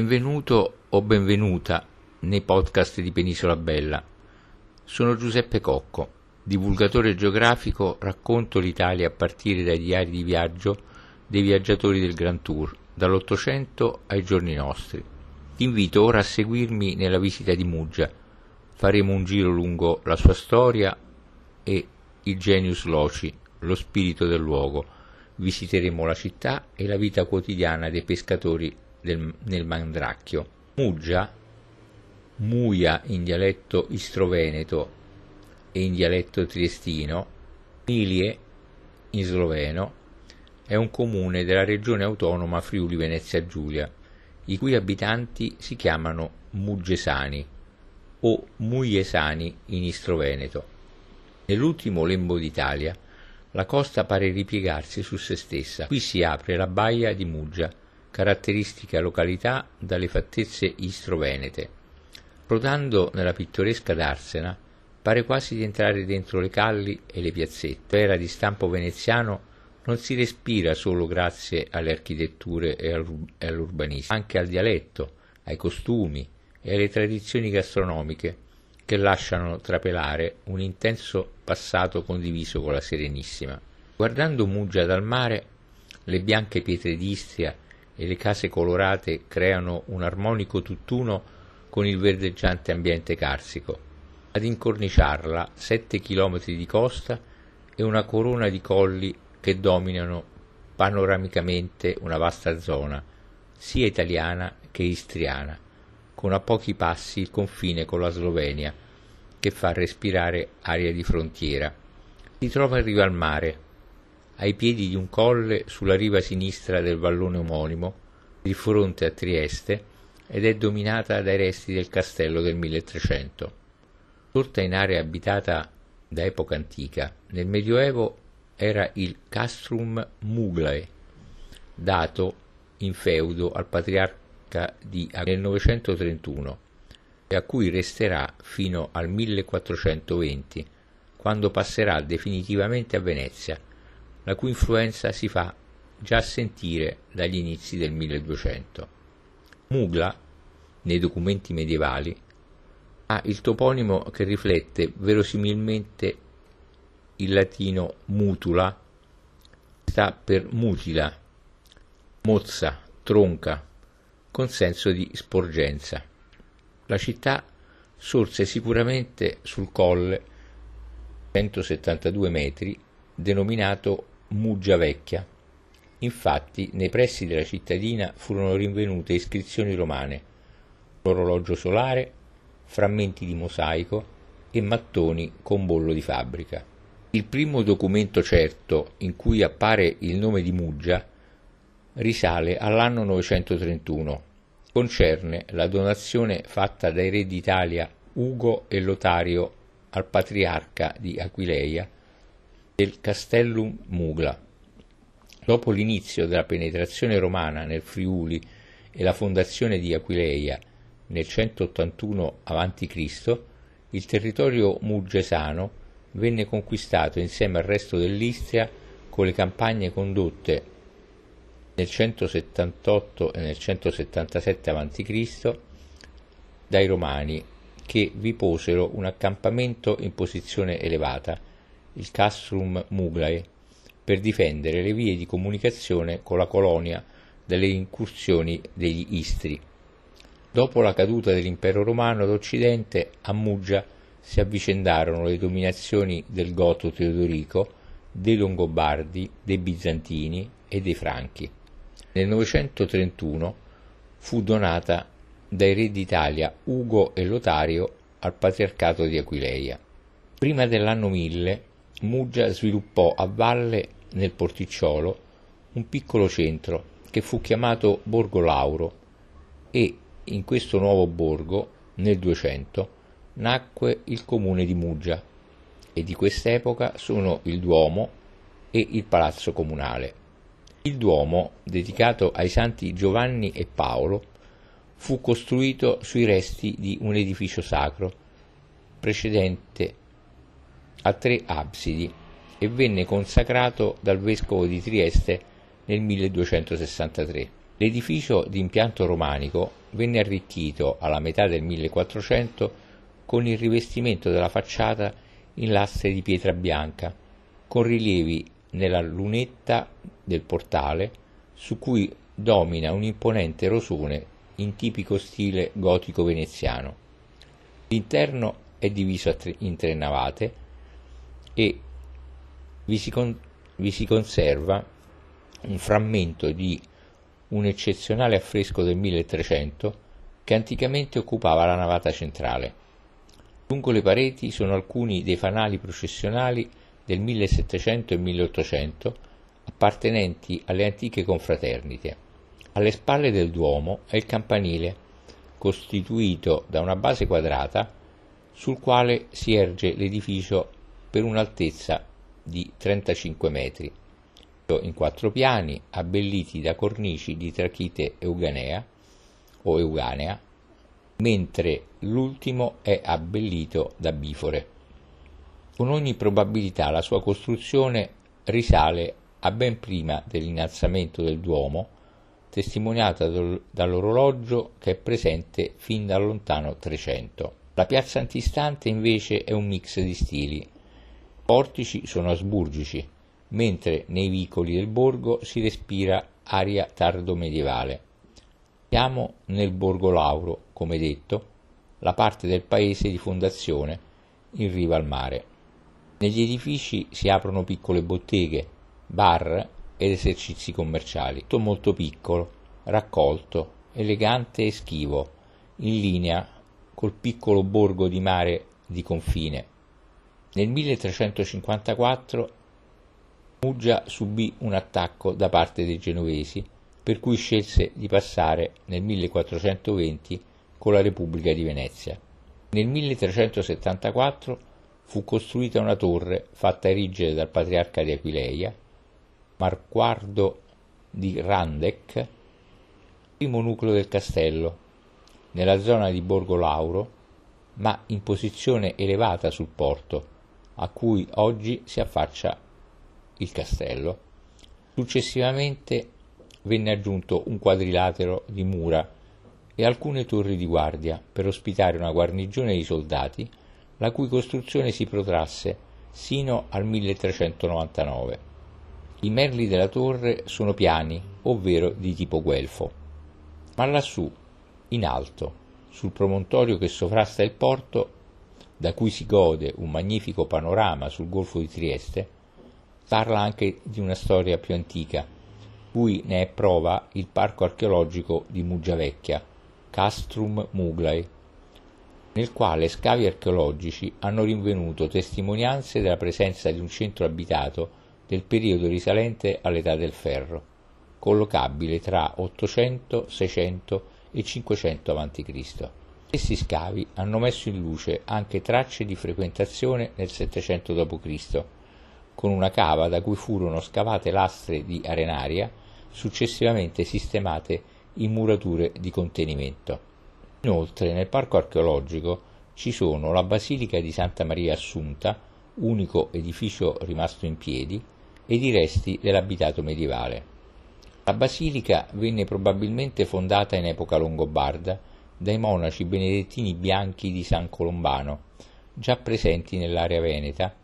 Benvenuto o benvenuta nei podcast di Penisola Bella. Sono Giuseppe Cocco, divulgatore geografico, racconto l'Italia a partire dai diari di viaggio dei viaggiatori del Grand Tour, dall'Ottocento ai giorni nostri. Ti invito ora a seguirmi nella visita di Muggia. Faremo un giro lungo la sua storia e il genius loci, lo spirito del luogo. Visiteremo la città e la vita quotidiana dei pescatori del, nel Mandracchio. Muggia, Muia in dialetto istroveneto e in dialetto triestino, Milie in sloveno, è un comune della regione autonoma Friuli Venezia Giulia, i cui abitanti si chiamano Muggesani o Muiesani in istroveneto. Nell'ultimo lembo d'Italia, la costa pare ripiegarsi su se stessa. Qui si apre la baia di Muggia, caratteristica località dalle fattezze istrovenete. Rodando nella pittoresca Darsena, pare quasi di entrare dentro le calli e le piazzette. Era di stampo veneziano non si respira solo grazie alle architetture e all'urbanistica, anche al dialetto, ai costumi e alle tradizioni gastronomiche che lasciano trapelare un intenso passato condiviso con la Serenissima. Guardando Muggia dal mare, le bianche pietre d'Istria e le case colorate creano un armonico tutt'uno con il verdeggiante ambiente carsico. Ad incorniciarla sette chilometri di costa e una corona di colli che dominano panoramicamente una vasta zona, sia italiana che istriana, con a pochi passi il confine con la Slovenia, che fa respirare aria di frontiera. Si trova in riva al mare, ai piedi di un colle sulla riva sinistra del vallone omonimo, di fronte a Trieste, ed è dominata dai resti del castello del 1300. Sorta in area abitata da epoca antica, nel Medioevo era il castrum Muglae, dato in feudo al patriarca di nel 931 e a cui resterà fino al 1420, quando passerà definitivamente a Venezia, la cui influenza si fa già sentire dagli inizi del 1200. Mugla, nei documenti medievali, ha il toponimo che riflette verosimilmente il latino mutula, sta per mutila, mozza, tronca, con senso di sporgenza. La città sorse sicuramente sul colle 172 metri denominato Muggia Vecchia. Infatti, nei pressi della cittadina furono rinvenute iscrizioni romane, orologio solare, frammenti di mosaico e mattoni con bollo di fabbrica. Il primo documento certo in cui appare il nome di Muggia risale all'anno 931. Concerne la donazione fatta dai re d'Italia Ugo e Lotario al patriarca di Aquileia del Castellum Mugla. Dopo l'inizio della penetrazione romana nel Friuli e la fondazione di Aquileia nel 181 a.C., il territorio muggesano venne conquistato insieme al resto dell'Istria con le campagne condotte nel 178 e nel 177 a.C. dai Romani che vi posero un accampamento in posizione elevata il Castrum Muglae, per difendere le vie di comunicazione con la colonia dalle incursioni degli Istri. Dopo la caduta dell'impero romano d'Occidente, a Muggia si avvicendarono le dominazioni del Goto Teodorico, dei Longobardi, dei Bizantini e dei Franchi. Nel 931 fu donata dai re d'Italia Ugo e Lotario al patriarcato di Aquileia. Prima dell'anno 1000 Muggia sviluppò a valle nel porticciolo un piccolo centro che fu chiamato Borgo Lauro e in questo nuovo borgo, nel 200, nacque il comune di Muggia e di quest'epoca sono il Duomo e il Palazzo Comunale. Il Duomo, dedicato ai santi Giovanni e Paolo, fu costruito sui resti di un edificio sacro precedente a tre absidi e venne consacrato dal vescovo di Trieste nel 1263. L'edificio di impianto romanico venne arricchito alla metà del 1400 con il rivestimento della facciata in lastre di pietra bianca, con rilievi nella lunetta del portale su cui domina un imponente rosone in tipico stile gotico veneziano. L'interno è diviso in tre navate e vi si, con- vi si conserva un frammento di un eccezionale affresco del 1300 che anticamente occupava la navata centrale. Lungo le pareti sono alcuni dei fanali processionali del 1700 e 1800 appartenenti alle antiche confraternite. Alle spalle del Duomo è il campanile, costituito da una base quadrata sul quale si erge l'edificio per un'altezza di 35 metri, in quattro piani abbelliti da cornici di trachite euganea o euganea mentre l'ultimo è abbellito da bifore. Con ogni probabilità la sua costruzione risale a ben prima dell'innalzamento del Duomo, testimoniata dall'orologio che è presente fin dal lontano Trecento. La piazza antistante invece è un mix di stili. Portici sono asburgici, mentre nei vicoli del borgo si respira aria tardo medievale. Siamo nel Borgo Lauro, come detto, la parte del paese di fondazione in riva al mare. Negli edifici si aprono piccole botteghe, bar ed esercizi commerciali, tutto molto piccolo, raccolto, elegante e schivo, in linea col piccolo borgo di mare di confine. Nel 1354 Muggia subì un attacco da parte dei genovesi per cui scelse di passare nel 1420 con la Repubblica di Venezia. Nel 1374 fu costruita una torre fatta erigere dal patriarca di Aquileia, Marquardo di Randec, primo nucleo del castello, nella zona di Borgo Lauro, ma in posizione elevata sul porto, a cui oggi si affaccia il castello. Successivamente venne aggiunto un quadrilatero di mura e alcune torri di guardia per ospitare una guarnigione di soldati, la cui costruzione si protrasse sino al 1399. I merli della torre sono piani, ovvero di tipo guelfo. Ma lassù, in alto, sul promontorio che sovrasta il porto, da cui si gode un magnifico panorama sul golfo di Trieste, parla anche di una storia più antica, cui ne è prova il parco archeologico di Muggiavecchia, Castrum Muglai, nel quale scavi archeologici hanno rinvenuto testimonianze della presenza di un centro abitato del periodo risalente all'età del ferro, collocabile tra 800, 600 e 500 a.C. Questi scavi hanno messo in luce anche tracce di frequentazione nel 700 d.C., con una cava da cui furono scavate lastre di arenaria, successivamente sistemate in murature di contenimento. Inoltre nel parco archeologico ci sono la Basilica di Santa Maria Assunta, unico edificio rimasto in piedi, ed i resti dell'abitato medievale. La basilica venne probabilmente fondata in epoca longobarda dai monaci benedettini bianchi di San Colombano, già presenti nell'area veneta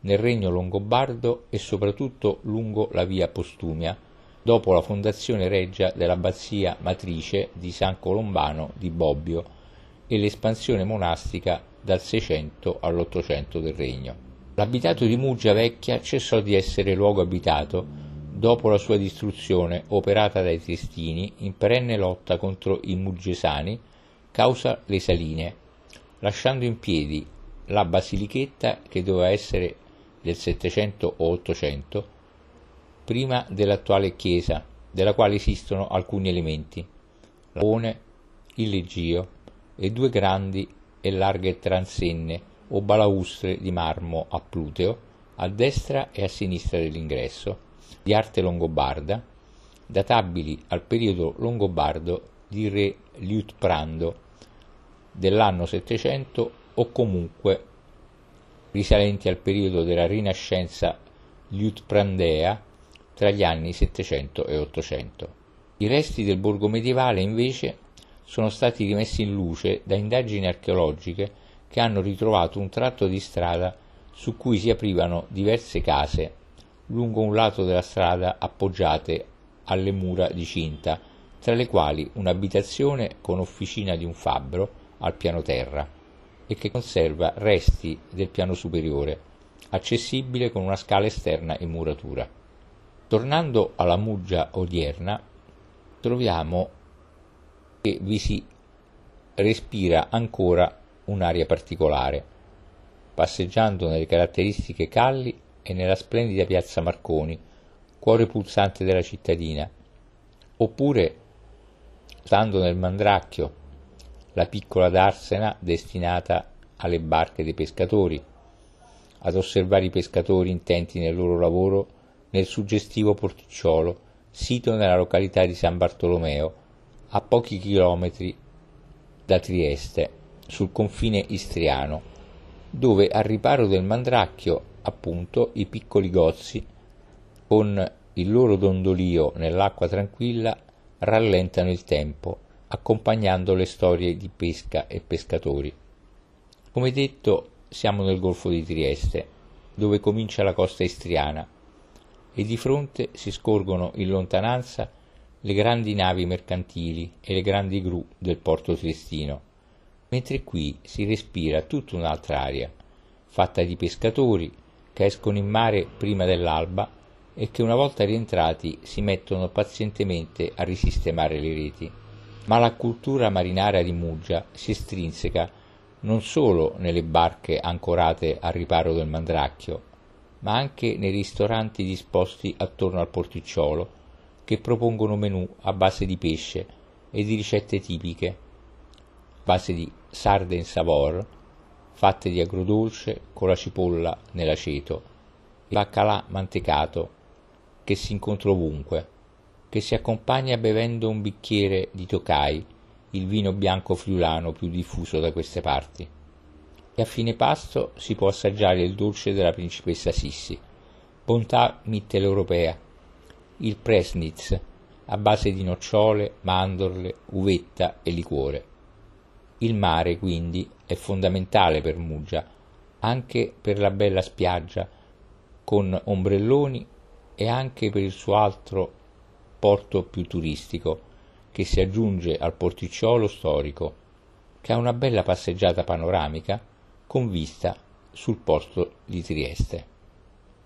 nel regno longobardo e soprattutto lungo la via Postumia, dopo la fondazione reggia dell'abbazia matrice di San Colombano di Bobbio e l'espansione monastica dal 600 all'800 del regno. L'abitato di Muggia Vecchia cessò di essere luogo abitato dopo la sua distruzione operata dai Triestini in perenne lotta contro i Muggesani causa le saline, lasciando in piedi la basilichetta che doveva essere del 700 o 800, prima dell'attuale chiesa, della quale esistono alcuni elementi, la pone, il leggio e due grandi e larghe transenne o balaustre di marmo a pluteo a destra e a sinistra dell'ingresso, di arte longobarda, databili al periodo longobardo di re Liutprando dell'anno 700 o comunque risalenti al periodo della Rinascenza liutprandea tra gli anni 700 e 800. I resti del borgo medievale, invece, sono stati rimessi in luce da indagini archeologiche che hanno ritrovato un tratto di strada su cui si aprivano diverse case lungo un lato della strada appoggiate alle mura di cinta, tra le quali un'abitazione con officina di un fabbro al piano terra e che conserva resti del piano superiore, accessibile con una scala esterna in muratura. Tornando alla Muggia odierna, troviamo che vi si respira ancora un'aria particolare, passeggiando nelle caratteristiche calli e nella splendida piazza Marconi, cuore pulsante della cittadina, oppure stando nel Mandracchio, la piccola darsena destinata alle barche dei pescatori, ad osservare i pescatori intenti nel loro lavoro nel suggestivo porticciolo sito nella località di San Bartolomeo, a pochi chilometri da Trieste, sul confine istriano, dove al riparo del Mandracchio, appunto, i piccoli gozzi, con il loro dondolio nell'acqua tranquilla, rallentano il tempo, accompagnando le storie di pesca e pescatori. Come detto, siamo nel Golfo di Trieste, dove comincia la costa istriana, e di fronte si scorgono in lontananza le grandi navi mercantili e le grandi gru del porto triestino, mentre qui si respira tutta un'altra aria, fatta di pescatori che escono in mare prima dell'alba e che una volta rientrati si mettono pazientemente a risistemare le reti. Ma la cultura marinara di Muggia si estrinseca non solo nelle barche ancorate al riparo del Mandracchio, ma anche nei ristoranti disposti attorno al porticciolo, che propongono menù a base di pesce e di ricette tipiche, base di sarde in savor, fatte di agrodolce con la cipolla nell'aceto, il baccalà mantecato che si incontra ovunque, che si accompagna bevendo un bicchiere di Tokai, il vino bianco friulano più diffuso da queste parti. E a fine pasto si può assaggiare il dolce della principessa Sissi, bontà mitteleuropea, il presnitz, a base di nocciole, mandorle, uvetta e liquore. Il mare, quindi, è fondamentale per Muggia, anche per la bella spiaggia, con ombrelloni e anche per il suo altro porto più turistico, che si aggiunge al porticciolo storico, che ha una bella passeggiata panoramica con vista sul porto di Trieste.